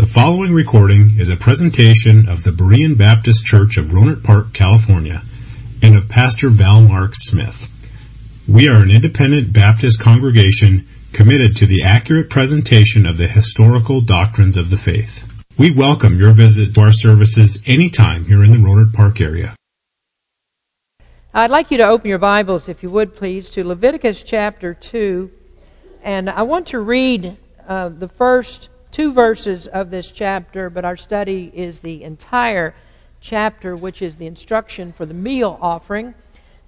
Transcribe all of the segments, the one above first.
The following recording is a presentation of the Berean Baptist Church of Rohnert Park, California, and of Pastor Val Mark Smith. We are an independent Baptist congregation committed to the accurate presentation of the historical doctrines of the faith. We welcome your visit to our services anytime here in the Rohnert Park area. I'd like you to open your Bibles, if you would please, to Leviticus chapter 2. And I want to read uh, the first two verses of this chapter, but our study is the entire chapter, which is the instruction for the meal offering.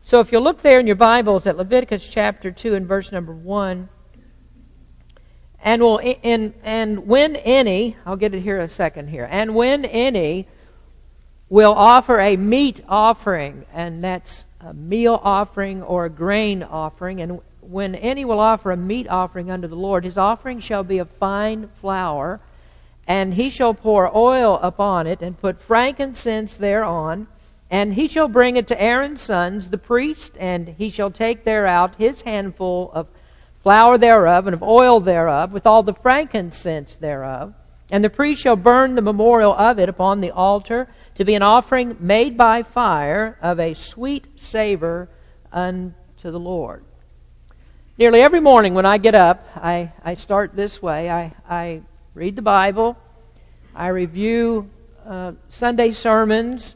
So if you look there in your Bibles at Leviticus chapter 2 and verse number 1, and will and, and when any, I'll get it here in a second here, and when any will offer a meat offering, and that's a meal offering or a grain offering, and when any will offer a meat offering unto the Lord, his offering shall be of fine flour, and he shall pour oil upon it, and put frankincense thereon, and he shall bring it to Aaron's sons, the priest, and he shall take thereout his handful of flour thereof, and of oil thereof, with all the frankincense thereof. And the priest shall burn the memorial of it upon the altar to be an offering made by fire of a sweet savor unto the Lord. Nearly every morning when I get up, I, I start this way. I, I read the Bible, I review uh, Sunday sermons,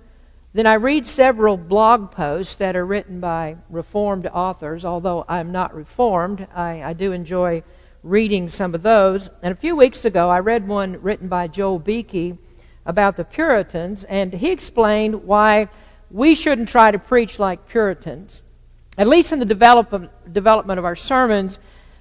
then I read several blog posts that are written by Reformed authors. Although I'm not Reformed, I, I do enjoy reading some of those. And a few weeks ago, I read one written by Joel Beeke about the Puritans, and he explained why we shouldn't try to preach like Puritans at least in the develop, development of our sermons,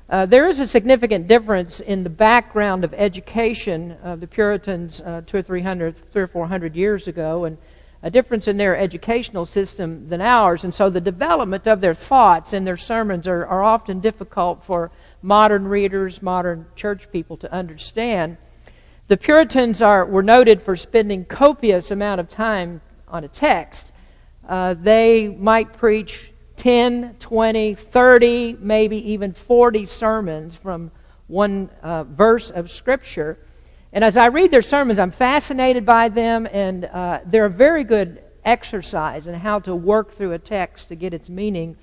uh, there is a significant difference in the background of education of the Puritans uh, two or three hundred, three or four hundred years ago, and a difference in their educational system than ours. And so the development of their thoughts and their sermons are, are often difficult for modern readers, modern church people to understand. The Puritans are, were noted for spending copious amount of time on a text. Uh, they might preach 10, 20, 30, maybe even 40 sermons from one uh, verse of Scripture. And as I read their sermons, I'm fascinated by them, and uh, they're a very good exercise in how to work through a text to get its meaning.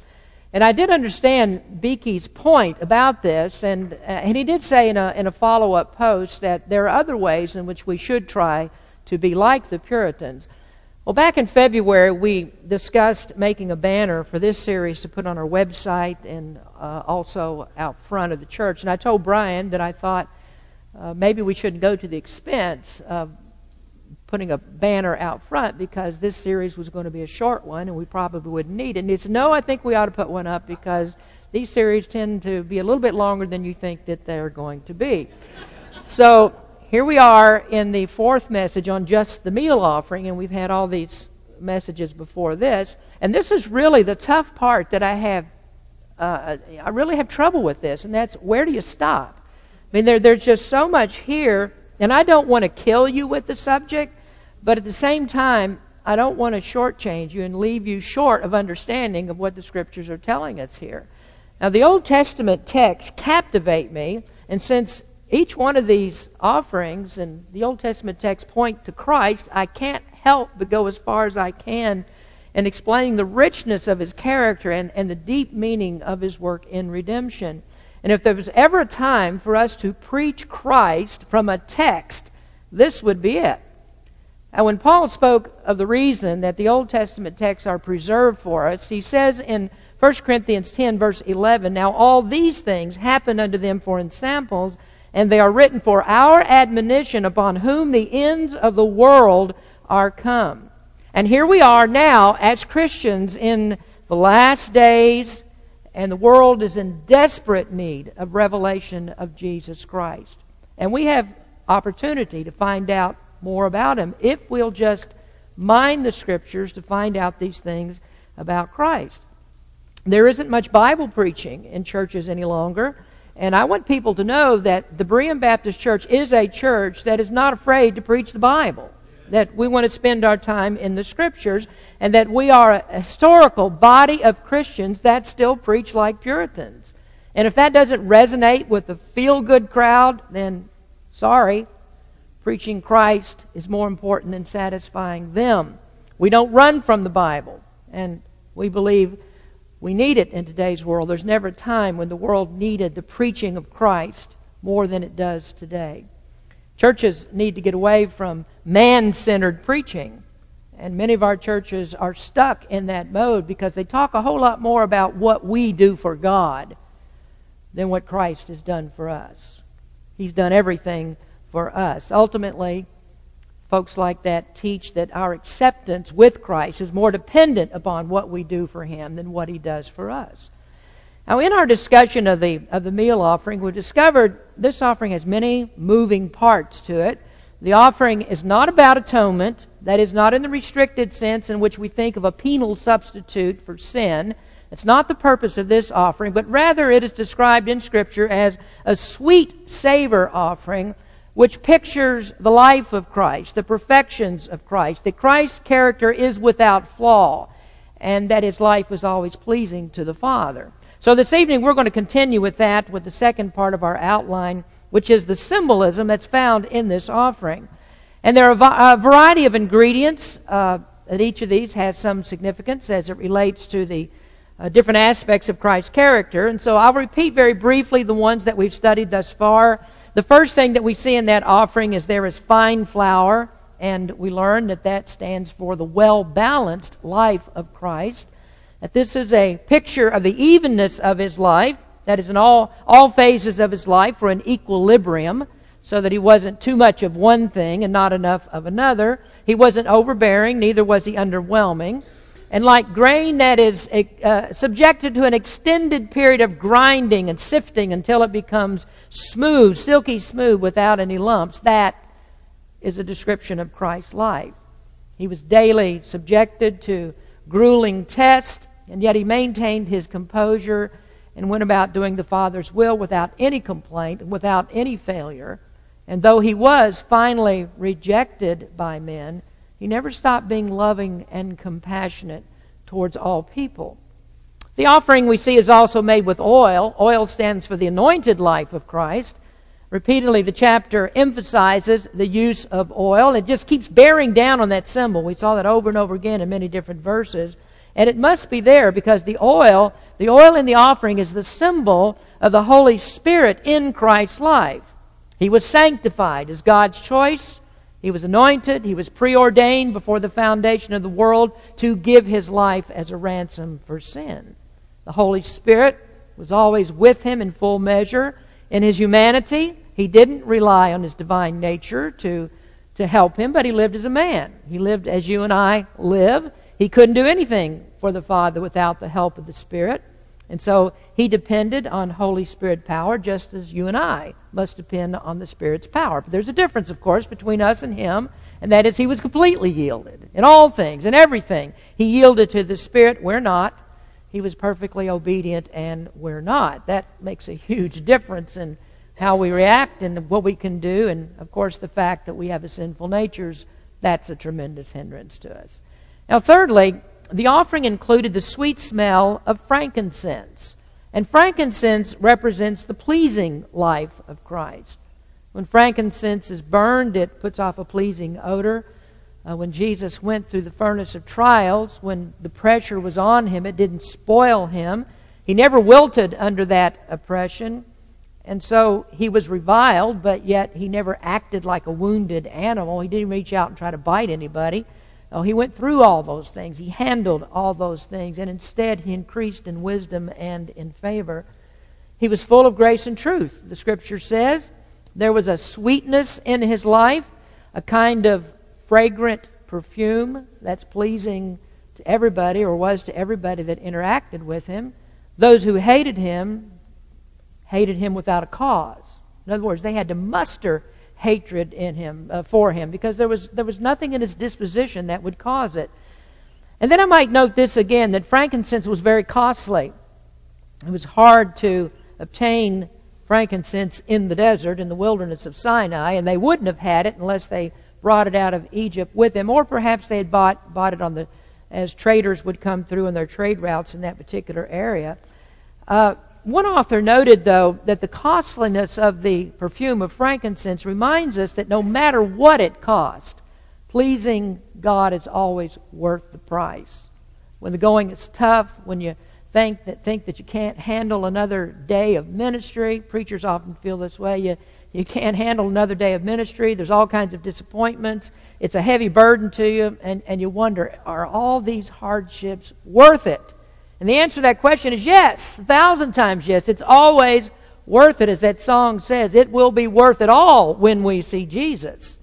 And I did understand Beeke's point about this, and, uh, and he did say in a, in a follow up post that there are other ways in which we should try to be like the Puritans. Well, back in February, we discussed making a banner for this series to put on our website and uh, also out front of the church. And I told Brian that I thought uh, maybe we shouldn't go to the expense of putting a banner out front because this series was going to be a short one and we probably wouldn't need it. And he said, No, I think we ought to put one up because these series tend to be a little bit longer than you think that they're going to be. So here we are in the fourth message on just the meal offering, and we've had all these messages before this. And this is really the tough part that I have. Uh, I really have trouble with this, and that's where do you stop? I mean, there, there's just so much here, and I don't want to kill you with the subject, but at the same time, I don't want to shortchange you and leave you short of understanding of what the scriptures are telling us here. Now, the Old Testament texts captivate me, and since each one of these offerings and the Old Testament texts point to Christ, I can't help but go as far as I can in explaining the richness of his character and, and the deep meaning of his work in redemption. And if there was ever a time for us to preach Christ from a text, this would be it. And when Paul spoke of the reason that the Old Testament texts are preserved for us, he says in 1 Corinthians 10, verse 11, Now all these things happen unto them for ensamples and they are written for our admonition upon whom the ends of the world are come. And here we are now as Christians in the last days, and the world is in desperate need of revelation of Jesus Christ. And we have opportunity to find out more about him if we'll just mind the scriptures to find out these things about Christ. There isn't much Bible preaching in churches any longer. And I want people to know that the Berean Baptist Church is a church that is not afraid to preach the Bible. That we want to spend our time in the Scriptures, and that we are a historical body of Christians that still preach like Puritans. And if that doesn't resonate with the feel good crowd, then sorry. Preaching Christ is more important than satisfying them. We don't run from the Bible, and we believe we need it in today's world. There's never a time when the world needed the preaching of Christ more than it does today. Churches need to get away from man centered preaching. And many of our churches are stuck in that mode because they talk a whole lot more about what we do for God than what Christ has done for us. He's done everything for us. Ultimately, folks like that teach that our acceptance with Christ is more dependent upon what we do for Him than what He does for us. Now, in our discussion of the, of the meal offering, we discovered this offering has many moving parts to it. The offering is not about atonement. That is not in the restricted sense in which we think of a penal substitute for sin. It's not the purpose of this offering, but rather it is described in Scripture as a sweet savor offering, which pictures the life of Christ, the perfections of Christ, that Christ's character is without flaw, and that his life was always pleasing to the Father. So this evening we're going to continue with that, with the second part of our outline, which is the symbolism that's found in this offering. And there are a variety of ingredients. Uh, that each of these has some significance as it relates to the uh, different aspects of Christ's character. And so I'll repeat very briefly the ones that we've studied thus far. The first thing that we see in that offering is there is fine flour, and we learn that that stands for the well balanced life of Christ that this is a picture of the evenness of his life, that is in all, all phases of his life were in equilibrium, so that he wasn't too much of one thing and not enough of another. He wasn't overbearing, neither was he underwhelming. And like grain that is uh, subjected to an extended period of grinding and sifting until it becomes smooth, silky smooth without any lumps, that is a description of Christ's life. He was daily subjected to grueling tests and yet he maintained his composure and went about doing the Father's will without any complaint, without any failure. And though he was finally rejected by men, he never stopped being loving and compassionate towards all people. The offering we see is also made with oil. Oil stands for the anointed life of Christ. Repeatedly, the chapter emphasizes the use of oil. It just keeps bearing down on that symbol. We saw that over and over again in many different verses. And it must be there because the oil, the oil in the offering is the symbol of the Holy Spirit in Christ's life. He was sanctified as God's choice. He was anointed. He was preordained before the foundation of the world to give his life as a ransom for sin. The Holy Spirit was always with him in full measure. In his humanity, he didn't rely on his divine nature to, to help him, but he lived as a man. He lived as you and I live. He couldn't do anything for the Father without the help of the Spirit. And so he depended on Holy Spirit power just as you and I must depend on the Spirit's power. But there's a difference, of course, between us and him, and that is he was completely yielded in all things, in everything. He yielded to the Spirit. We're not. He was perfectly obedient, and we're not. That makes a huge difference in how we react and what we can do. And, of course, the fact that we have a sinful natures, that's a tremendous hindrance to us. Now, thirdly, the offering included the sweet smell of frankincense. And frankincense represents the pleasing life of Christ. When frankincense is burned, it puts off a pleasing odor. Uh, when Jesus went through the furnace of trials, when the pressure was on him, it didn't spoil him. He never wilted under that oppression. And so he was reviled, but yet he never acted like a wounded animal. He didn't reach out and try to bite anybody. Oh, he went through all those things. He handled all those things. And instead, he increased in wisdom and in favor. He was full of grace and truth. The scripture says there was a sweetness in his life, a kind of fragrant perfume that's pleasing to everybody or was to everybody that interacted with him. Those who hated him hated him without a cause. In other words, they had to muster hatred in him uh, for him because there was there was nothing in his disposition that would cause it. And then I might note this again that frankincense was very costly. It was hard to obtain frankincense in the desert in the wilderness of Sinai and they wouldn't have had it unless they brought it out of Egypt with them or perhaps they had bought bought it on the as traders would come through in their trade routes in that particular area. Uh, one author noted, though, that the costliness of the perfume of frankincense reminds us that no matter what it cost, pleasing God is always worth the price. When the going is tough, when you think that think that you can't handle another day of ministry, preachers often feel this way. You you can't handle another day of ministry. There's all kinds of disappointments. It's a heavy burden to you, and, and you wonder, are all these hardships worth it? And the answer to that question is yes, a thousand times yes. It's always worth it, as that song says. It will be worth it all when we see Jesus.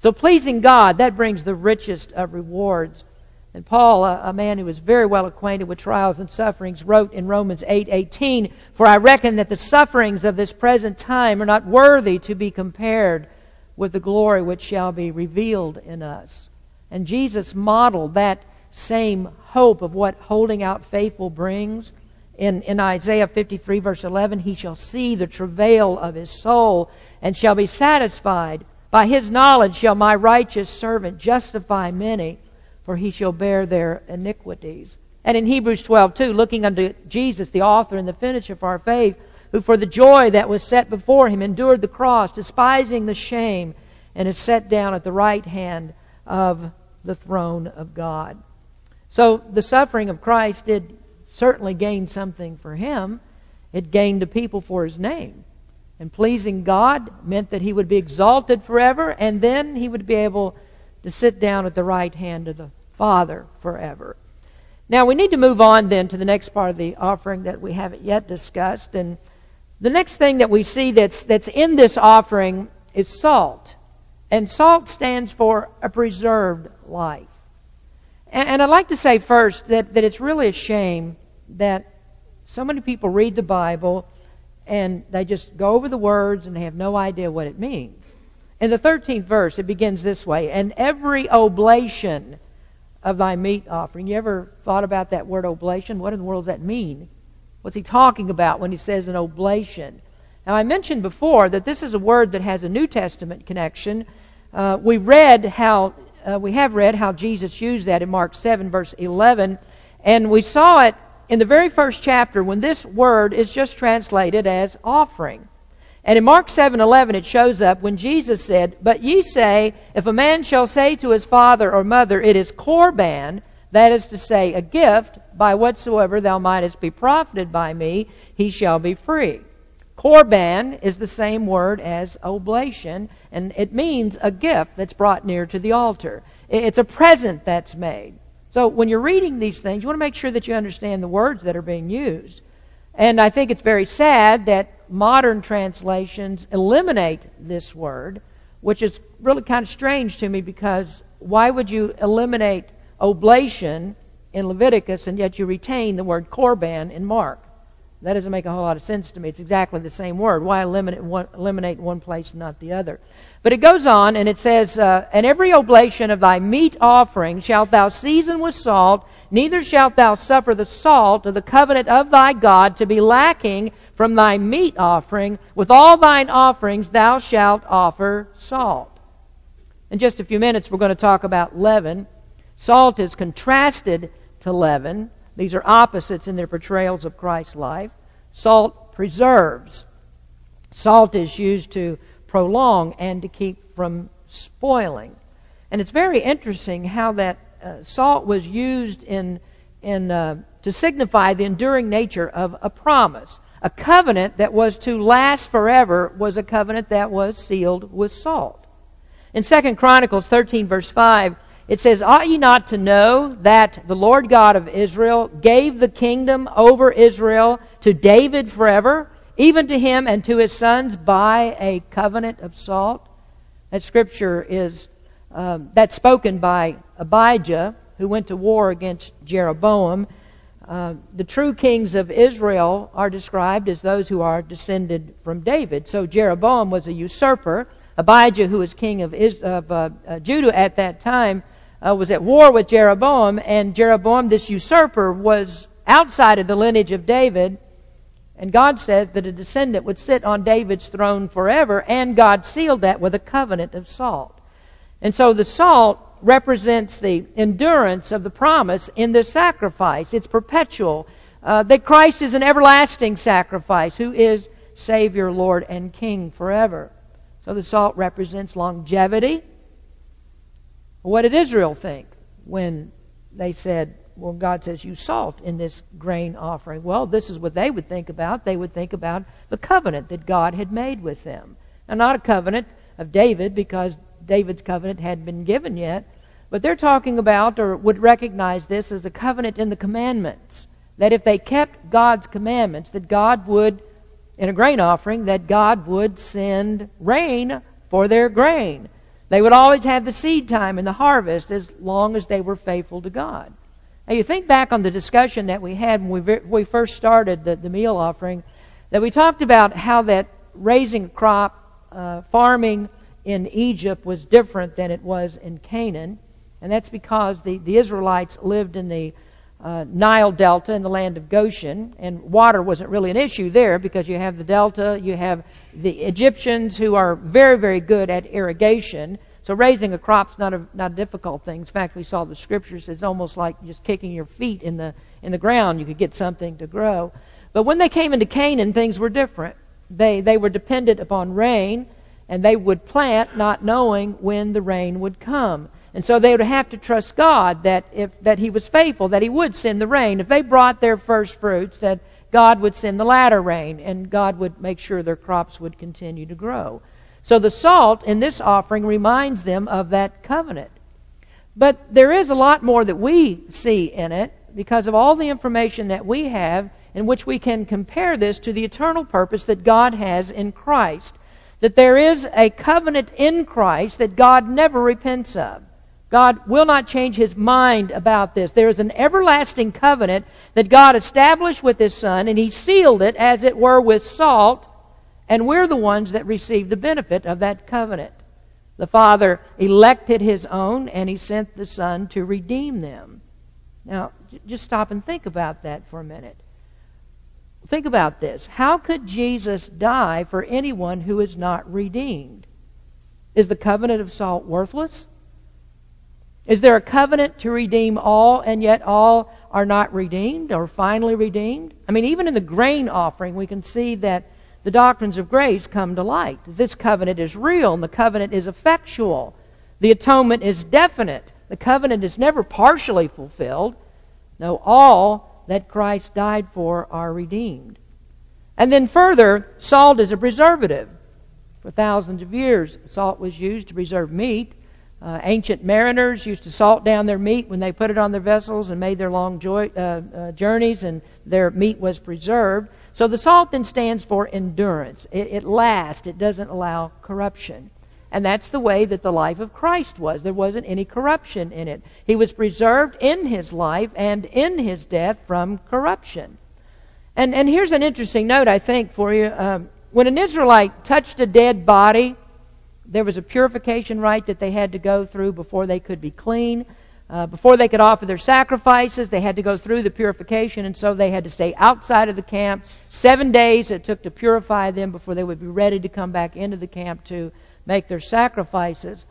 So pleasing God, that brings the richest of rewards. And Paul, a, a, man who was very well acquainted with trials and sufferings, wrote in Romans 8:18, "For I reckon that the sufferings of this present time are not worthy to be compared with the glory which shall be revealed in us." And Jesus modeled that same hope of what holding out faithful brings. In, in Isaiah 53, verse 11, he shall see the travail of his soul and shall be satisfied. By his knowledge shall my righteous servant justify many for he shall bear their iniquities. And in Hebrews 12, too, looking unto Jesus, the author and the finisher of our faith, who for the joy that was set before him endured the cross, despising the shame, and is set down at the right hand of the throne of God. So the suffering of Christ did certainly gain something for him. It gained a people for his name. And pleasing God meant that he would be exalted forever, and then he would be able to sit down at the right hand of the Father forever. Now we need to move on then to the next part of the offering that we haven't yet discussed. And the next thing that we see that's, that's in this offering is salt. And salt stands for a preserved life. And, and I'd like to say first that, that it's really a shame that so many people read the Bible and they just go over the words and they have no idea what it means. In the 13th verse, it begins this way And every oblation of thy meat offering. You ever thought about that word oblation? What in the world does that mean? What's he talking about when he says an oblation? Now, I mentioned before that this is a word that has a New Testament connection. Uh, we read how, uh, we have read how Jesus used that in Mark 7, verse 11, and we saw it in the very first chapter when this word is just translated as offering. And in Mark 7:11 it shows up when Jesus said, "But ye say, if a man shall say to his father or mother, it is korban, that is to say, a gift, by whatsoever thou mightest be profited by me, he shall be free." Korban is the same word as oblation, and it means a gift that's brought near to the altar. It's a present that's made. So when you're reading these things, you want to make sure that you understand the words that are being used. And I think it's very sad that modern translations eliminate this word, which is really kind of strange to me because why would you eliminate oblation in Leviticus and yet you retain the word korban in Mark? That doesn't make a whole lot of sense to me. It's exactly the same word. Why eliminate one, eliminate one place and not the other? But it goes on and it says, uh, And every oblation of thy meat offering shalt thou season with salt, neither shalt thou suffer the salt of the covenant of thy God to be lacking from thy meat offering. With all thine offerings thou shalt offer salt. In just a few minutes, we're going to talk about leaven. Salt is contrasted to leaven. These are opposites in their portrayals of Christ's life. Salt preserves. Salt is used to prolong and to keep from spoiling. And it's very interesting how that uh, salt was used in, in, uh, to signify the enduring nature of a promise. A covenant that was to last forever was a covenant that was sealed with salt. In 2 Chronicles 13, verse 5, it says, Ought ye not to know that the Lord God of Israel gave the kingdom over Israel to David forever, even to him and to his sons by a covenant of salt? That scripture is um, that's spoken by Abijah, who went to war against Jeroboam. Uh, the true kings of Israel are described as those who are descended from David. So Jeroboam was a usurper. Abijah, who was king of, of uh, uh, Judah at that time, uh, was at war with Jeroboam, and Jeroboam, this usurper, was outside of the lineage of David. And God says that a descendant would sit on David's throne forever, and God sealed that with a covenant of salt. And so the salt represents the endurance of the promise in the sacrifice. It's perpetual. uh, that Christ is an everlasting sacrifice, who is Savior, Lord, and King forever. So the salt represents longevity. What did Israel think when they said, well, God says, you salt in this grain offering? Well, this is what they would think about. They would think about the covenant that God had made with them. Now, not a covenant of David, because David's covenant hadn't been given yet, but they're talking about, or would recognize this as a covenant in the commandments. That if they kept God's commandments, that God would in a grain offering that God would send rain for their grain. They would always have the seed time and the harvest as long as they were faithful to God. Now, you think back on the discussion that we had when we, we first started the, the meal offering, that we talked about how that raising a crop, uh, farming in Egypt was different than it was in Canaan. And that's because the, the Israelites lived in the uh, Nile Delta in the land of Goshen, and water wasn't really an issue there because you have the Delta, you have the Egyptians who are very, very good at irrigation. So raising a crop's not a not a difficult thing. In fact, we saw the scriptures; it's almost like just kicking your feet in the in the ground. You could get something to grow. But when they came into Canaan, things were different. They they were dependent upon rain, and they would plant not knowing when the rain would come. And so they would have to trust God that if that He was faithful, that He would send the rain. If they brought their first fruits, that God would send the latter rain, and God would make sure their crops would continue to grow. So the salt in this offering reminds them of that covenant. But there is a lot more that we see in it because of all the information that we have in which we can compare this to the eternal purpose that God has in Christ. That there is a covenant in Christ that God never repents of. God will not change his mind about this. There is an everlasting covenant that God established with his Son, and he sealed it, as it were, with salt, and we're the ones that receive the benefit of that covenant. The Father elected his own, and he sent the Son to redeem them. Now, just stop and think about that for a minute. Think about this. How could Jesus die for anyone who is not redeemed? Is the covenant of salt worthless? Is there a covenant to redeem all, and yet all are not redeemed or finally redeemed? I mean, even in the grain offering, we can see that the doctrines of grace come to light. This covenant is real, and the covenant is effectual. The atonement is definite. The covenant is never partially fulfilled. No, all that Christ died for are redeemed. And then further, salt is a preservative. For thousands of years, salt was used to preserve meat. Uh, ancient mariners used to salt down their meat when they put it on their vessels and made their long joy, uh, uh, journeys, and their meat was preserved. So the salt then stands for endurance. It, it lasts, it doesn't allow corruption. And that's the way that the life of Christ was. There wasn't any corruption in it. He was preserved in his life and in his death from corruption. And, and here's an interesting note, I think, for you. Um, when an Israelite touched a dead body, there was a purification rite that they had to go through before they could be clean. Uh, before they could offer their sacrifices, they had to go through the purification, and so they had to stay outside of the camp. Seven days it took to purify them before they would be ready to come back into the camp to make their sacrifices.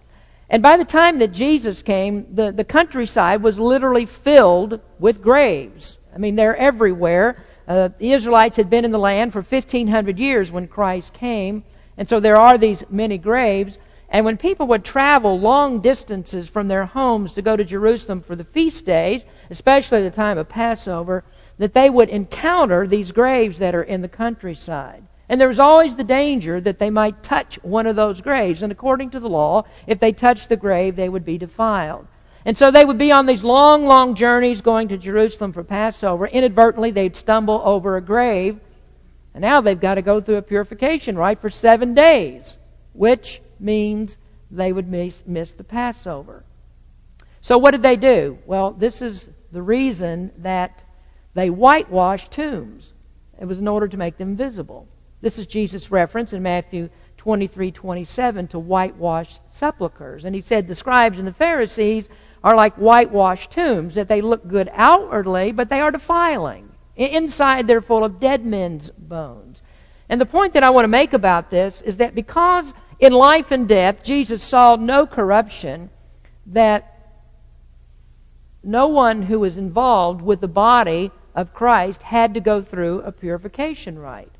And by the time that Jesus came, the, the countryside was literally filled with graves. I mean, they're everywhere. Uh, the Israelites had been in the land for 1,500 years when Christ came. And so there are these many graves. And when people would travel long distances from their homes to go to Jerusalem for the feast days, especially the time of Passover, that they would encounter these graves that are in the countryside. And there was always the danger that they might touch one of those graves. And according to the law, if they touched the grave, they would be defiled. And so they would be on these long, long journeys going to Jerusalem for Passover. Inadvertently, they'd stumble over a grave and now they've got to go through a purification rite for seven days, which means they would miss, miss the Passover. So what did they do? Well, this is the reason that they whitewashed tombs. It was in order to make them visible. This is Jesus' reference in Matthew 23 27 to whitewashed sepulchres. And he said, The scribes and the Pharisees are like whitewashed tombs, that they look good outwardly, but they are defiling. Inside, they're full of dead men's bones. And the point that I want to make about this is that because in life and death Jesus saw no corruption, that no one who was involved with the body of Christ had to go through a purification rite.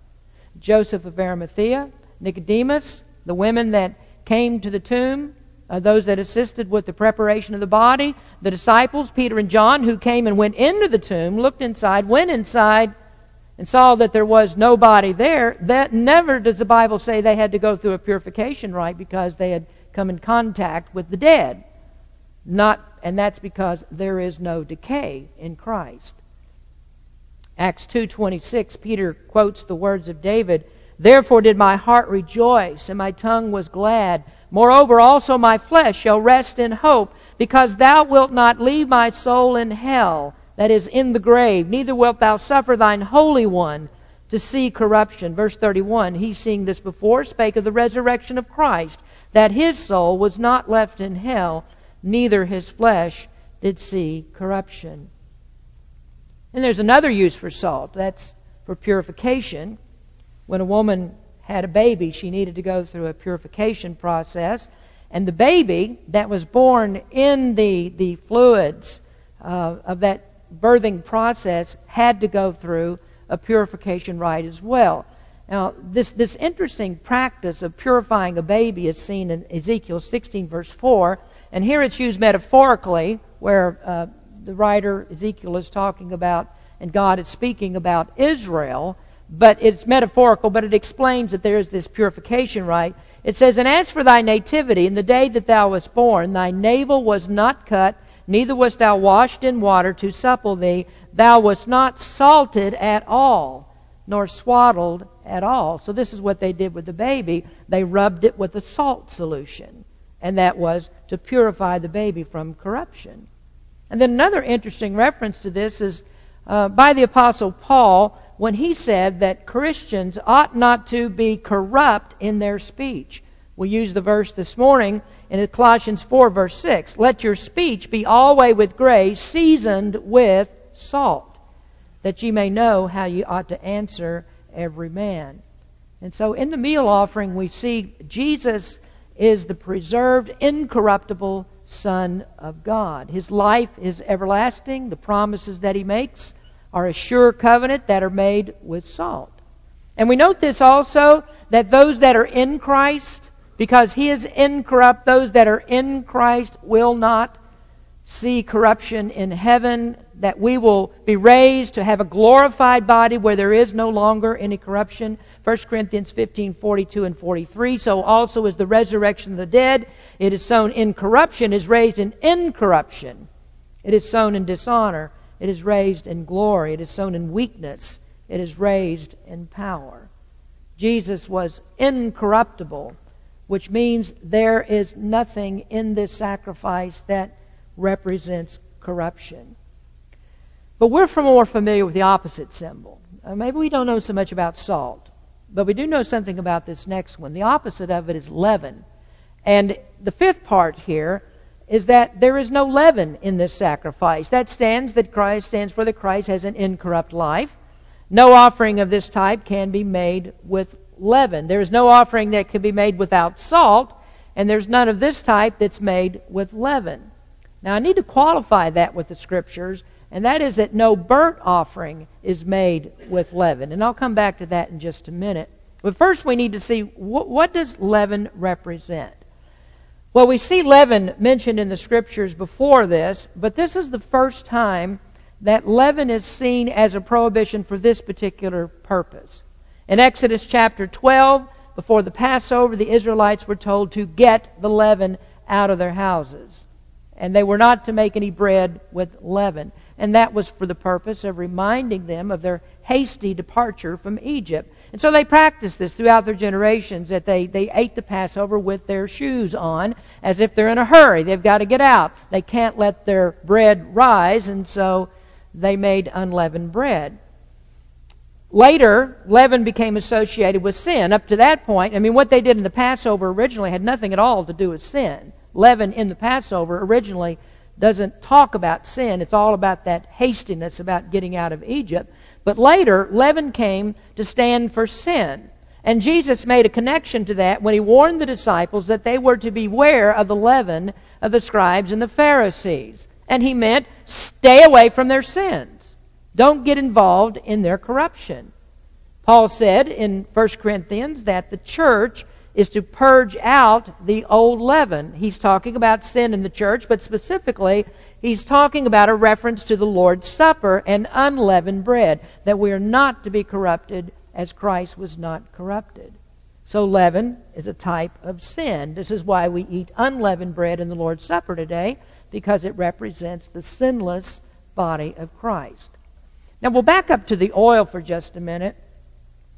Joseph of Arimathea, Nicodemus, the women that came to the tomb, uh, those that assisted with the preparation of the body, the disciples, Peter and John, who came and went into the tomb, looked inside, went inside, and saw that there was nobody there. That never does the Bible say they had to go through a purification rite because they had come in contact with the dead. Not, and that's because there is no decay in Christ. Acts 2:26 Peter quotes the words of David, "Therefore did my heart rejoice and my tongue was glad. Moreover also my flesh shall rest in hope, because thou wilt not leave my soul in hell, that is in the grave, neither wilt thou suffer thine holy one to see corruption." Verse 31, he seeing this before spake of the resurrection of Christ, that his soul was not left in hell, neither his flesh did see corruption. And there's another use for salt. That's for purification. When a woman had a baby, she needed to go through a purification process. And the baby that was born in the, the fluids uh, of that birthing process had to go through a purification rite as well. Now, this, this interesting practice of purifying a baby is seen in Ezekiel 16, verse 4. And here it's used metaphorically, where uh, the writer Ezekiel is talking about, and God is speaking about Israel, but it's metaphorical, but it explains that there is this purification rite. It says, And as for thy nativity, in the day that thou wast born, thy navel was not cut, neither wast thou washed in water to supple thee. Thou wast not salted at all, nor swaddled at all. So this is what they did with the baby. They rubbed it with a salt solution, and that was to purify the baby from corruption. And then another interesting reference to this is uh, by the Apostle Paul when he said that Christians ought not to be corrupt in their speech. We used the verse this morning in Colossians 4, verse 6. Let your speech be always with grace, seasoned with salt, that ye may know how ye ought to answer every man. And so in the meal offering, we see Jesus is the preserved, incorruptible Son of God. His life is everlasting. The promises that he makes are a sure covenant that are made with salt. And we note this also that those that are in Christ, because he is incorrupt, those that are in Christ will not see corruption in heaven, that we will be raised to have a glorified body where there is no longer any corruption. 1 Corinthians 15, 42 and 43. So also is the resurrection of the dead. It is sown in corruption, is raised in incorruption. It is sown in dishonor. It is raised in glory. It is sown in weakness. It is raised in power. Jesus was incorruptible, which means there is nothing in this sacrifice that represents corruption. But we're more familiar with the opposite symbol. Uh, maybe we don't know so much about salt. But we do know something about this next one. The opposite of it is leaven. And the fifth part here is that there is no leaven in this sacrifice. That stands that Christ stands for that Christ has an incorrupt life. No offering of this type can be made with leaven. There is no offering that can be made without salt, and there's none of this type that's made with leaven. Now I need to qualify that with the scriptures and that is that no burnt offering is made with leaven. And I'll come back to that in just a minute. But first, we need to see what does leaven represent. Well, we see leaven mentioned in the scriptures before this, but this is the first time that leaven is seen as a prohibition for this particular purpose. In Exodus chapter 12, before the Passover, the Israelites were told to get the leaven out of their houses. And they were not to make any bread with leaven and that was for the purpose of reminding them of their hasty departure from Egypt. And so they practiced this throughout their generations that they, they ate the Passover with their shoes on as if they're in a hurry. They've got to get out. They can't let their bread rise, and so they made unleavened bread. Later, leaven became associated with sin. Up to that point, I mean, what they did in the Passover originally had nothing at all to do with sin. Leaven in the Passover originally doesn't talk about sin. It's all about that hastiness about getting out of Egypt. But later, leaven came to stand for sin. And Jesus made a connection to that when he warned the disciples that they were to beware of the leaven of the scribes and the Pharisees. And he meant stay away from their sins. Don't get involved in their corruption. Paul said in 1 Corinthians that the church is to purge out the old leaven. He's talking about sin in the church, but specifically, he's talking about a reference to the Lord's Supper and unleavened bread, that we are not to be corrupted as Christ was not corrupted. So, leaven is a type of sin. This is why we eat unleavened bread in the Lord's Supper today, because it represents the sinless body of Christ. Now, we'll back up to the oil for just a minute.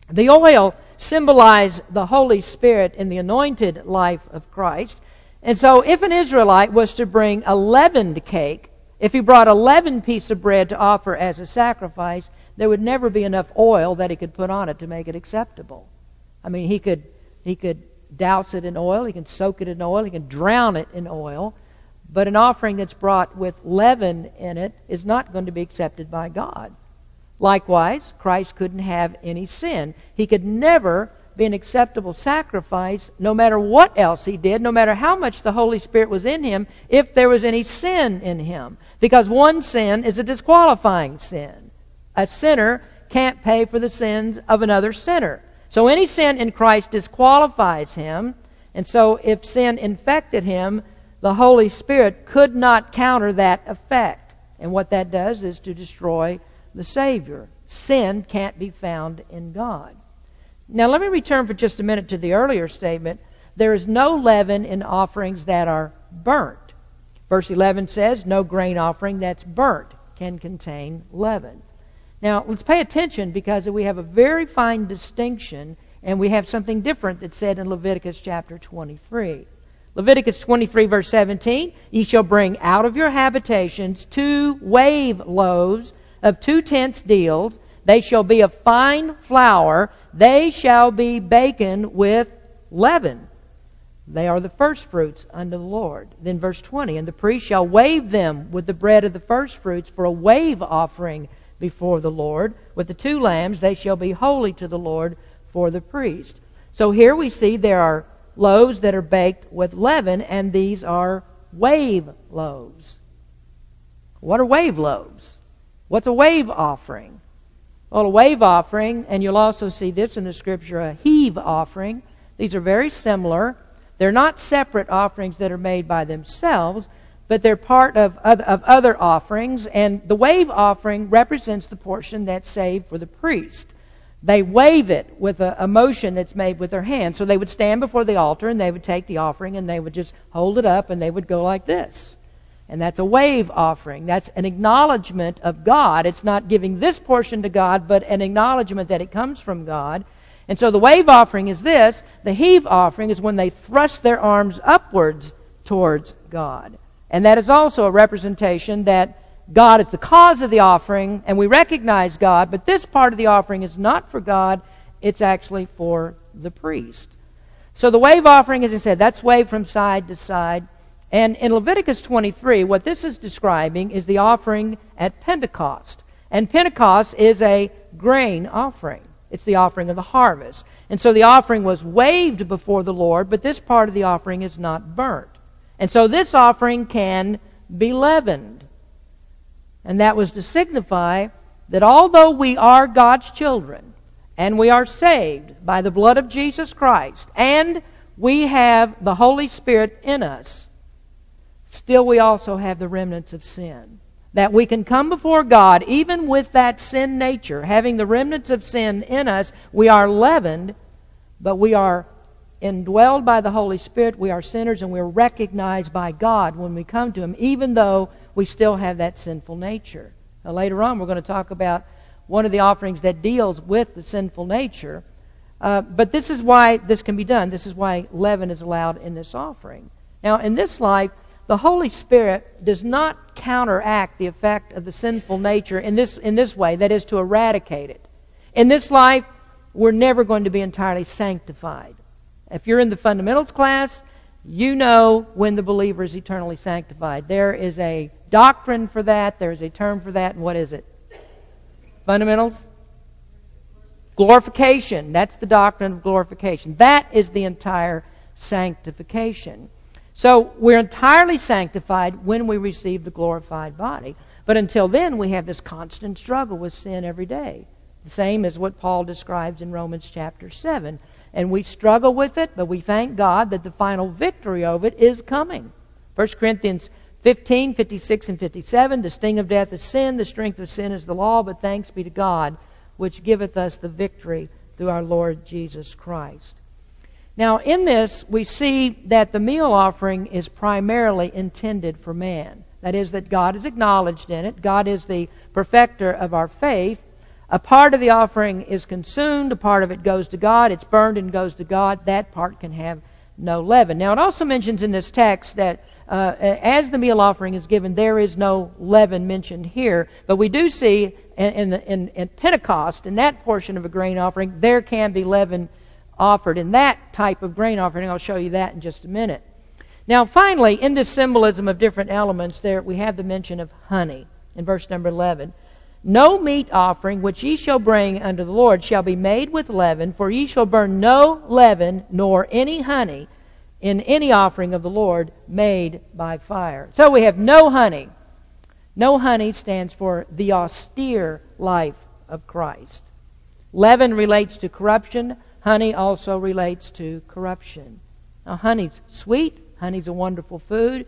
The oil symbolized the Holy Spirit in the anointed life of Christ. And so, if an Israelite was to bring a leavened cake, if he brought a leavened piece of bread to offer as a sacrifice, there would never be enough oil that he could put on it to make it acceptable. I mean, he could, he could douse it in oil, he can soak it in oil, he can drown it in oil, but an offering that's brought with leaven in it is not going to be accepted by God. Likewise, Christ couldn't have any sin. He could never be an acceptable sacrifice no matter what else he did, no matter how much the Holy Spirit was in him, if there was any sin in him. Because one sin is a disqualifying sin. A sinner can't pay for the sins of another sinner. So any sin in Christ disqualifies him. And so if sin infected him, the Holy Spirit could not counter that effect. And what that does is to destroy the Savior. Sin can't be found in God. Now, let me return for just a minute to the earlier statement. There is no leaven in offerings that are burnt. Verse 11 says, No grain offering that's burnt can contain leaven. Now, let's pay attention because we have a very fine distinction and we have something different that's said in Leviticus chapter 23. Leviticus 23, verse 17 Ye shall bring out of your habitations two wave loaves of two tenths deals. They shall be of fine flour. They shall be baken with leaven. They are the firstfruits unto the Lord. Then verse 20 And the priest shall wave them with the bread of the firstfruits for a wave offering before the Lord. With the two lambs, they shall be holy to the Lord for the priest. So here we see there are loaves that are baked with leaven, and these are wave loaves. What are wave loaves? What's a wave offering? Well, a wave offering, and you'll also see this in the scripture, a heave offering. These are very similar. They're not separate offerings that are made by themselves, but they're part of, of other offerings, and the wave offering represents the portion that's saved for the priest. They wave it with a, a motion that's made with their hand. So they would stand before the altar and they would take the offering and they would just hold it up and they would go like this. And that's a wave offering. That's an acknowledgement of God. It's not giving this portion to God, but an acknowledgement that it comes from God. And so the wave offering is this. The heave offering is when they thrust their arms upwards towards God. And that is also a representation that God is the cause of the offering, and we recognize God, but this part of the offering is not for God, it's actually for the priest. So the wave offering, as I said, that's waved from side to side. And in Leviticus 23, what this is describing is the offering at Pentecost. And Pentecost is a grain offering. It's the offering of the harvest. And so the offering was waved before the Lord, but this part of the offering is not burnt. And so this offering can be leavened. And that was to signify that although we are God's children, and we are saved by the blood of Jesus Christ, and we have the Holy Spirit in us, still we also have the remnants of sin. That we can come before God even with that sin nature, having the remnants of sin in us, we are leavened, but we are indwelled by the Holy Spirit, we are sinners and we're recognized by God when we come to Him, even though we still have that sinful nature. Now, later on, we're going to talk about one of the offerings that deals with the sinful nature. Uh, but this is why this can be done. This is why leaven is allowed in this offering. Now, in this life, the Holy Spirit does not counteract the effect of the sinful nature in this, in this way, that is, to eradicate it. In this life, we're never going to be entirely sanctified. If you're in the fundamentals class, you know when the believer is eternally sanctified. There is a doctrine for that, there's a term for that, and what is it? Fundamentals? Glorification. That's the doctrine of glorification. That is the entire sanctification. So we're entirely sanctified when we receive the glorified body. But until then, we have this constant struggle with sin every day. The same as what Paul describes in Romans chapter 7. And we struggle with it, but we thank God that the final victory over it is coming. 1 Corinthians 15, 56, and 57 The sting of death is sin, the strength of sin is the law, but thanks be to God, which giveth us the victory through our Lord Jesus Christ. Now, in this, we see that the meal offering is primarily intended for man. That is, that God is acknowledged in it. God is the perfecter of our faith. A part of the offering is consumed, a part of it goes to God. It's burned and goes to God. That part can have no leaven. Now, it also mentions in this text that uh, as the meal offering is given, there is no leaven mentioned here. But we do see in, in, the, in, in Pentecost, in that portion of a grain offering, there can be leaven offered in that type of grain offering. I'll show you that in just a minute. Now, finally, in this symbolism of different elements, there we have the mention of honey in verse number 11. No meat offering which ye shall bring unto the Lord shall be made with leaven, for ye shall burn no leaven nor any honey in any offering of the Lord made by fire. So we have no honey. No honey stands for the austere life of Christ. Leaven relates to corruption. Honey also relates to corruption. Now, honey's sweet. Honey's a wonderful food.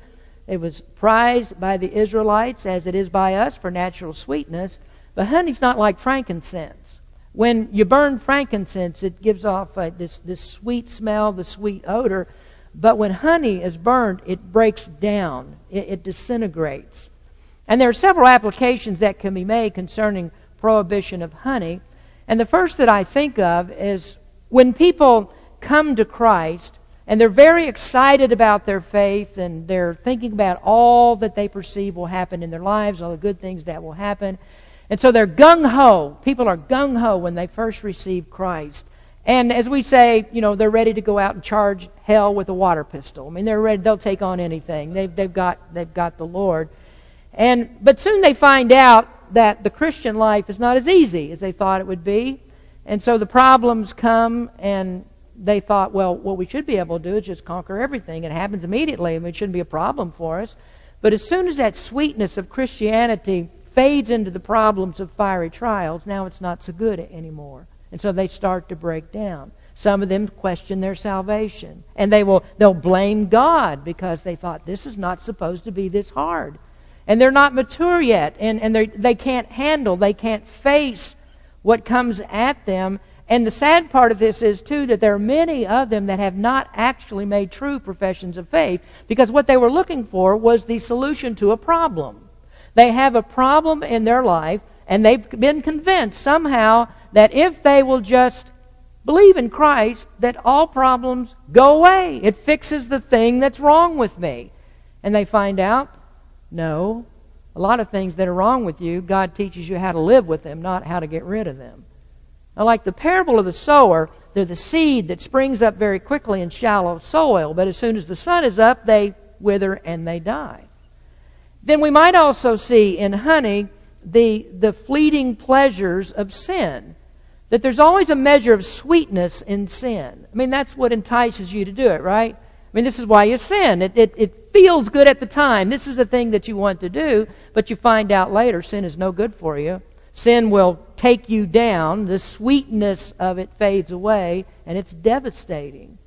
It was prized by the Israelites as it is by us for natural sweetness. But honey's not like frankincense. When you burn frankincense, it gives off uh, this, this sweet smell, the sweet odor. But when honey is burned, it breaks down, it, it disintegrates. And there are several applications that can be made concerning prohibition of honey. And the first that I think of is when people come to Christ and they're very excited about their faith and they're thinking about all that they perceive will happen in their lives, all the good things that will happen. And so they're gung ho. People are gung ho when they first receive Christ. And as we say, you know, they're ready to go out and charge hell with a water pistol. I mean, they're ready, they'll take on anything. They've, they've, got, they've got the Lord. And, but soon they find out that the Christian life is not as easy as they thought it would be. And so the problems come and they thought, well, what we should be able to do is just conquer everything. It happens immediately. and it shouldn't be a problem for us. But as soon as that sweetness of Christianity fades into the problems of fiery trials, now it's not so good anymore. And so they start to break down. Some of them question their salvation. And they will they'll blame God because they thought this is not supposed to be this hard. And they're not mature yet and, and they can't handle, they can't face what comes at them. And the sad part of this is too that there are many of them that have not actually made true professions of faith because what they were looking for was the solution to a problem. They have a problem in their life, and they've been convinced somehow that if they will just believe in Christ, that all problems go away. It fixes the thing that's wrong with me. And they find out, no, a lot of things that are wrong with you, God teaches you how to live with them, not how to get rid of them. Now, like the parable of the sower, they're the seed that springs up very quickly in shallow soil, but as soon as the sun is up, they wither and they die. Then we might also see in honey the, the fleeting pleasures of sin. That there's always a measure of sweetness in sin. I mean, that's what entices you to do it, right? I mean, this is why you sin. It, it, it feels good at the time. This is the thing that you want to do, but you find out later sin is no good for you. Sin will take you down. The sweetness of it fades away, and it's devastating.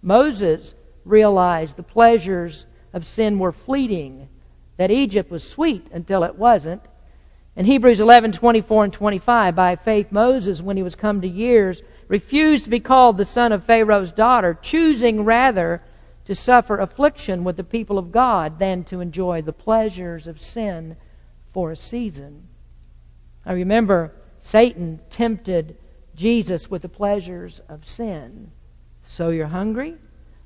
Moses realized the pleasures of sin were fleeting that Egypt was sweet until it wasn't. In Hebrews 11, 24 and 25, by faith Moses, when he was come to years, refused to be called the son of Pharaoh's daughter, choosing rather to suffer affliction with the people of God than to enjoy the pleasures of sin for a season. I remember Satan tempted Jesus with the pleasures of sin. So you're hungry?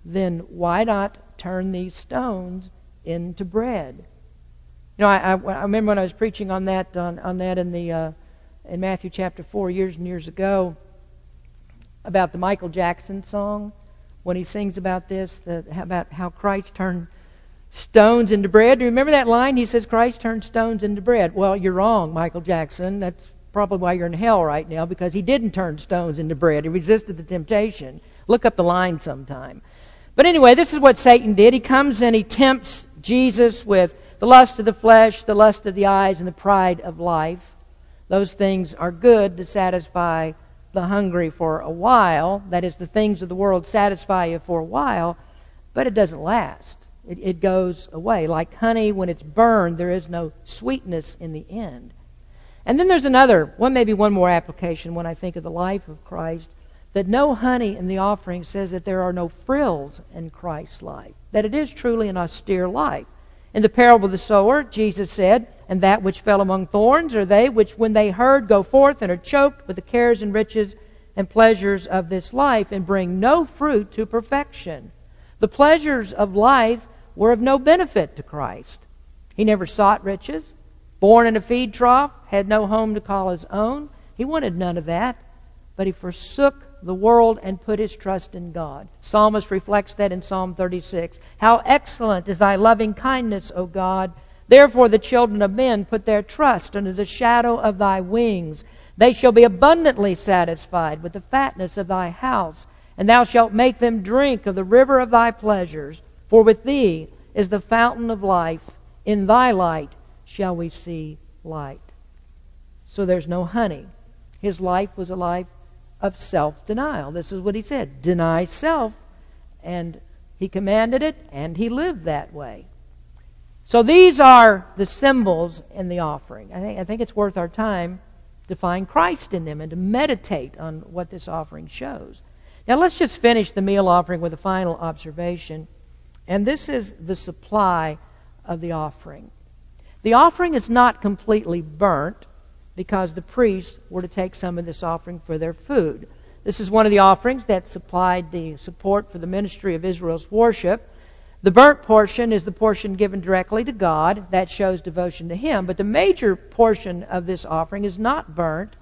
Then why not turn these stones into bread? You know, I, I, I remember when I was preaching on that on, on that in the uh, in Matthew chapter four years and years ago about the Michael Jackson song when he sings about this the, about how Christ turned stones into bread. Do you remember that line? He says Christ turned stones into bread. Well, you're wrong, Michael Jackson. That's probably why you're in hell right now because he didn't turn stones into bread. He resisted the temptation. Look up the line sometime. But anyway, this is what Satan did. He comes and he tempts Jesus with the lust of the flesh, the lust of the eyes, and the pride of life. Those things are good to satisfy the hungry for a while. That is, the things of the world satisfy you for a while, but it doesn't last. It, it goes away. Like honey, when it's burned, there is no sweetness in the end. And then there's another, one maybe one more application when I think of the life of Christ, that no honey in the offering says that there are no frills in Christ's life, that it is truly an austere life. In the parable of the sower, Jesus said, And that which fell among thorns are they which, when they heard, go forth and are choked with the cares and riches and pleasures of this life, and bring no fruit to perfection. The pleasures of life were of no benefit to Christ. He never sought riches. Born in a feed trough, had no home to call his own. He wanted none of that, but he forsook the world and put his trust in God. Psalmist reflects that in Psalm 36. How excellent is thy loving kindness, O God! Therefore the children of men put their trust under the shadow of thy wings. They shall be abundantly satisfied with the fatness of thy house, and thou shalt make them drink of the river of thy pleasures. For with thee is the fountain of life. In thy light shall we see light. So there's no honey. His life was a life of self denial. This is what he said deny self. And he commanded it, and he lived that way. So these are the symbols in the offering. I think, I think it's worth our time to find Christ in them and to meditate on what this offering shows. Now let's just finish the meal offering with a final observation. And this is the supply of the offering. The offering is not completely burnt because the priests were to take some of this offering for their food. This is one of the offerings that supplied the support for the ministry of Israel's worship. The burnt portion is the portion given directly to God. That shows devotion to Him. But the major portion of this offering is not burnt.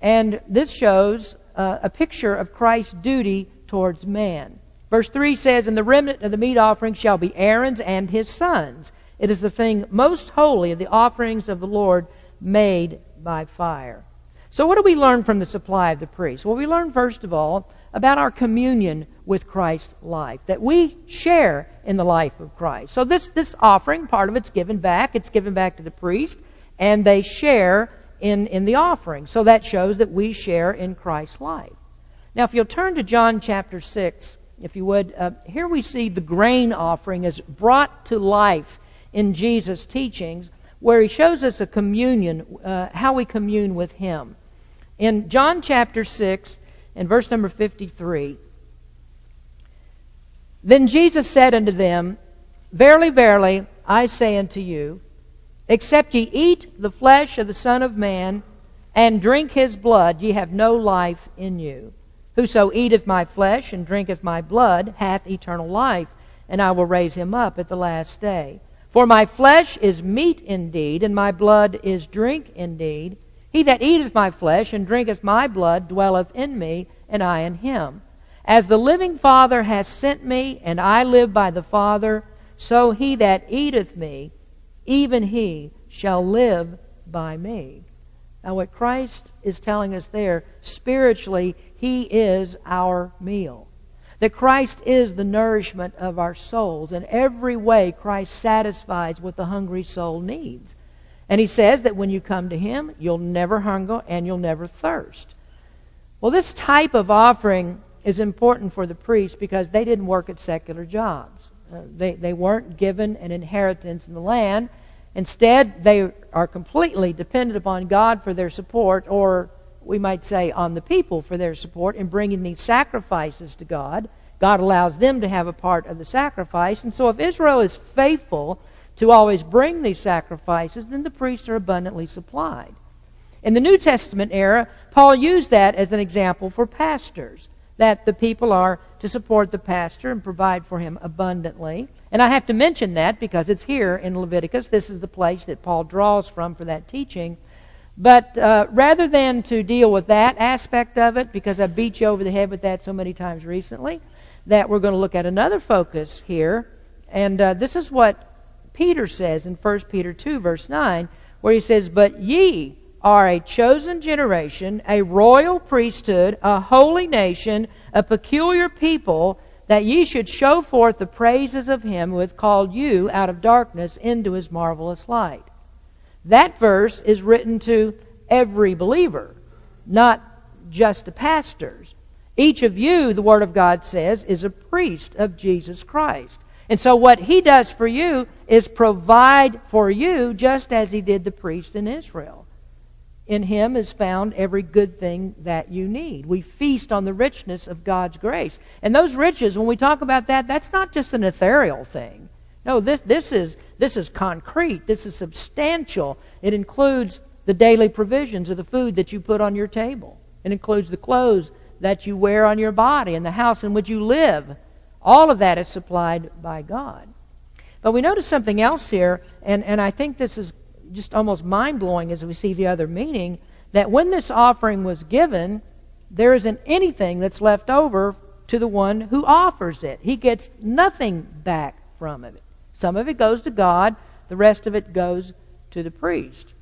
And this shows uh, a picture of Christ's duty towards man. Verse 3 says, And the remnant of the meat offering shall be Aaron's and his sons. It is the thing most holy of the offerings of the Lord made by fire. So, what do we learn from the supply of the priest? Well, we learn, first of all, about our communion with Christ's life, that we share in the life of Christ. So, this, this offering, part of it's given back. It's given back to the priest, and they share in, in the offering. So, that shows that we share in Christ's life. Now, if you'll turn to John chapter 6, if you would, uh, here we see the grain offering is brought to life in Jesus' teachings where he shows us a communion, uh, how we commune with him. In John chapter 6 and verse number 53, then Jesus said unto them, Verily, verily, I say unto you, except ye eat the flesh of the Son of Man and drink his blood, ye have no life in you. Whoso eateth my flesh and drinketh my blood hath eternal life, and I will raise him up at the last day. For my flesh is meat indeed, and my blood is drink indeed. He that eateth my flesh and drinketh my blood dwelleth in me, and I in him. As the living Father hath sent me, and I live by the Father, so he that eateth me, even he shall live by me. Now, what Christ is telling us there, spiritually, he is our meal that Christ is the nourishment of our souls. In every way, Christ satisfies what the hungry soul needs. And he says that when you come to him, you'll never hunger and you'll never thirst. Well, this type of offering is important for the priests because they didn't work at secular jobs. Uh, they, they weren't given an inheritance in the land. Instead, they are completely dependent upon God for their support, or we might say, on the people for their support in bringing these sacrifices to God. God allows them to have a part of the sacrifice. And so, if Israel is faithful to always bring these sacrifices, then the priests are abundantly supplied. In the New Testament era, Paul used that as an example for pastors, that the people are to support the pastor and provide for him abundantly. And I have to mention that because it's here in Leviticus. This is the place that Paul draws from for that teaching. But uh, rather than to deal with that aspect of it, because I beat you over the head with that so many times recently, that we're going to look at another focus here. And uh, this is what Peter says in 1 Peter 2, verse 9, where he says, But ye are a chosen generation, a royal priesthood, a holy nation, a peculiar people, that ye should show forth the praises of him who hath called you out of darkness into his marvelous light. That verse is written to every believer, not just the pastors. Each of you, the Word of God says, is a priest of Jesus Christ. And so what he does for you is provide for you just as he did the priest in Israel. In him is found every good thing that you need. We feast on the richness of God's grace. And those riches, when we talk about that, that's not just an ethereal thing. No, this, this, is, this is concrete. This is substantial. It includes the daily provisions of the food that you put on your table. It includes the clothes that you wear on your body and the house in which you live. All of that is supplied by God. But we notice something else here, and, and I think this is just almost mind blowing as we see the other meaning that when this offering was given, there isn't anything that's left over to the one who offers it. He gets nothing back from it. Some of it goes to God, the rest of it goes to the priest.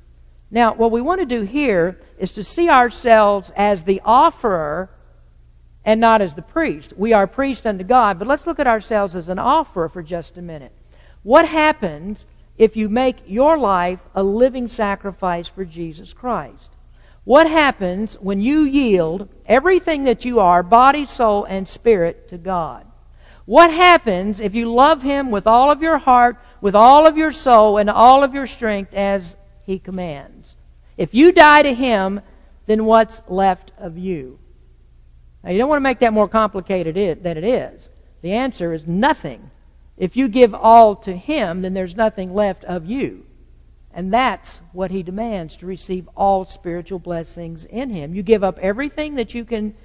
Now, what we want to do here is to see ourselves as the offerer and not as the priest. We are priest unto God, but let's look at ourselves as an offerer for just a minute. What happens if you make your life a living sacrifice for Jesus Christ. What happens when you yield everything that you are, body, soul, and spirit, to God? What happens if you love Him with all of your heart, with all of your soul, and all of your strength as He commands? If you die to Him, then what's left of you? Now, you don't want to make that more complicated than it is. The answer is nothing. If you give all to Him, then there's nothing left of you. And that's what He demands to receive all spiritual blessings in Him. You give up everything that you can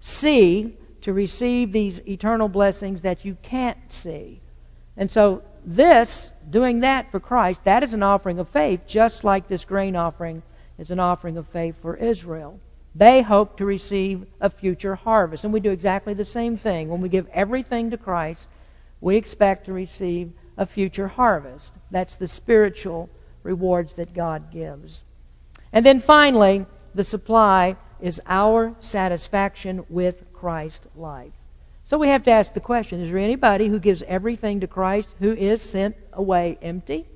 see to receive these eternal blessings that you can't see. And so, this, doing that for Christ, that is an offering of faith, just like this grain offering is an offering of faith for Israel. They hope to receive a future harvest. And we do exactly the same thing. When we give everything to Christ, we expect to receive a future harvest. That's the spiritual rewards that God gives. And then finally, the supply is our satisfaction with Christ's life. So we have to ask the question is there anybody who gives everything to Christ who is sent away empty?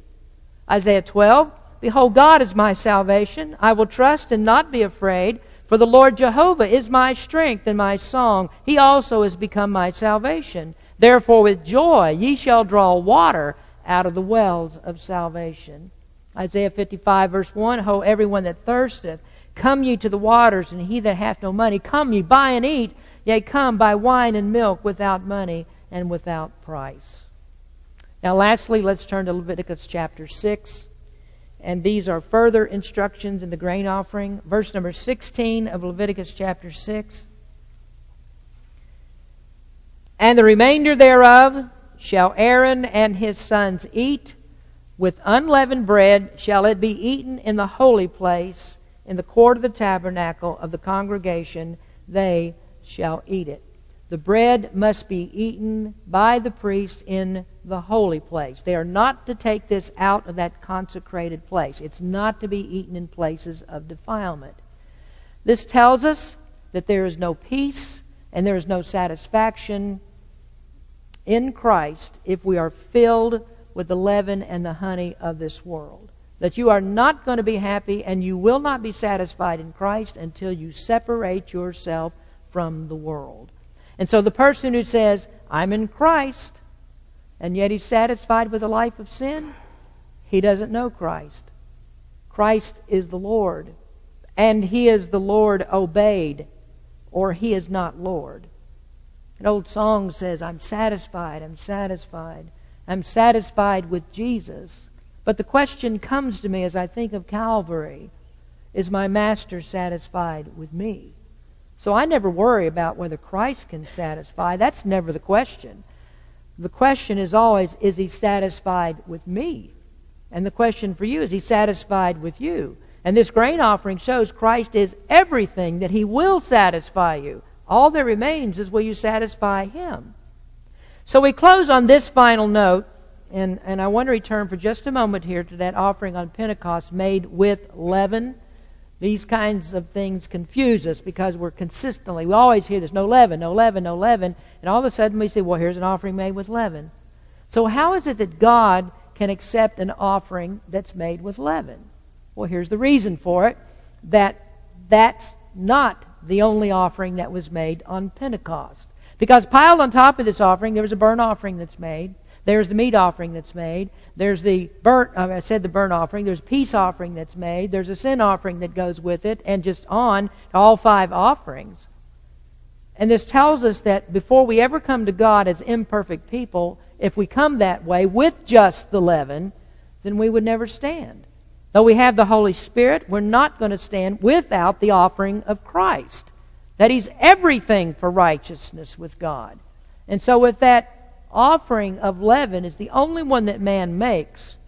Isaiah 12 Behold, God is my salvation. I will trust and not be afraid. For the Lord Jehovah is my strength and my song. He also has become my salvation. Therefore, with joy ye shall draw water out of the wells of salvation. Isaiah 55, verse 1 Ho, everyone that thirsteth, come ye to the waters, and he that hath no money, come ye, buy and eat. Yea, come, buy wine and milk without money and without price. Now, lastly, let's turn to Leviticus chapter 6. And these are further instructions in the grain offering. Verse number 16 of Leviticus chapter 6. And the remainder thereof shall Aaron and his sons eat. With unleavened bread shall it be eaten in the holy place, in the court of the tabernacle of the congregation. They shall eat it. The bread must be eaten by the priest in the holy place. They are not to take this out of that consecrated place. It's not to be eaten in places of defilement. This tells us that there is no peace and there is no satisfaction in Christ if we are filled with the leaven and the honey of this world. That you are not going to be happy and you will not be satisfied in Christ until you separate yourself from the world. And so the person who says, I'm in Christ, and yet he's satisfied with a life of sin, he doesn't know Christ. Christ is the Lord, and he is the Lord obeyed, or he is not Lord. An old song says, I'm satisfied, I'm satisfied, I'm satisfied with Jesus. But the question comes to me as I think of Calvary is my master satisfied with me? So I never worry about whether Christ can satisfy. That's never the question. The question is always, is he satisfied with me? And the question for you is, he satisfied with you? And this grain offering shows Christ is everything that he will satisfy you. All that remains is will you satisfy him? So we close on this final note, and, and I want to return for just a moment here to that offering on Pentecost made with leaven These kinds of things confuse us because we're consistently, we always hear this no leaven, no leaven, no leaven, and all of a sudden we say, well, here's an offering made with leaven. So, how is it that God can accept an offering that's made with leaven? Well, here's the reason for it that that's not the only offering that was made on Pentecost. Because piled on top of this offering, there was a burnt offering that's made. There's the meat offering that's made. There's the burnt, uh, I said the burnt offering. There's peace offering that's made. There's a sin offering that goes with it, and just on to all five offerings. And this tells us that before we ever come to God as imperfect people, if we come that way with just the leaven, then we would never stand. Though we have the Holy Spirit, we're not going to stand without the offering of Christ. That He's everything for righteousness with God. And so, with that offering of leaven is the only one that man makes,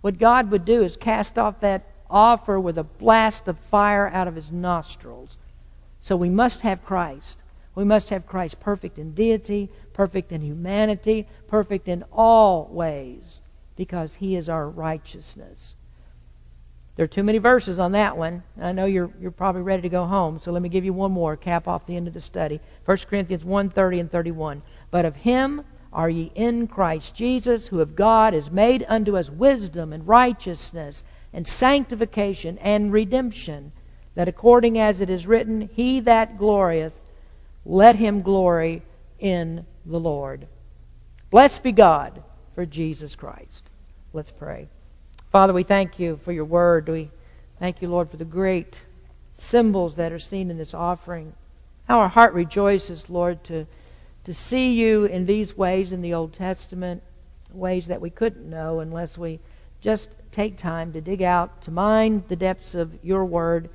what God would do is cast off that offer with a blast of fire out of His nostrils. So, we must have Christ. We must have Christ perfect in deity, perfect in humanity, perfect in all ways, because He is our righteousness. There are too many verses on that one. I know you're, you're probably ready to go home, so let me give you one more, cap off the end of the study. 1 Corinthians 1 30 and 31. But of him are ye in Christ Jesus, who of God is made unto us wisdom and righteousness and sanctification and redemption, that according as it is written, He that glorieth, let him glory in the Lord. Blessed be God for Jesus Christ. Let's pray. Father, we thank you for your word. We thank you, Lord, for the great symbols that are seen in this offering. How our heart rejoices, Lord, to, to see you in these ways in the Old Testament, ways that we couldn't know unless we just take time to dig out, to mine the depths of your word,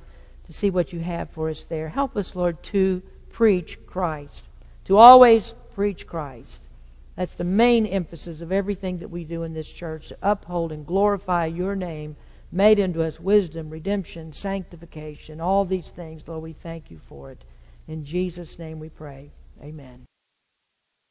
to see what you have for us there. Help us, Lord, to preach Christ, to always preach Christ. That's the main emphasis of everything that we do in this church to uphold and glorify your name, made into us wisdom, redemption, sanctification, all these things. Lord, we thank you for it. In Jesus' name we pray. Amen.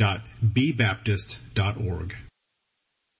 www.bbaptist.org.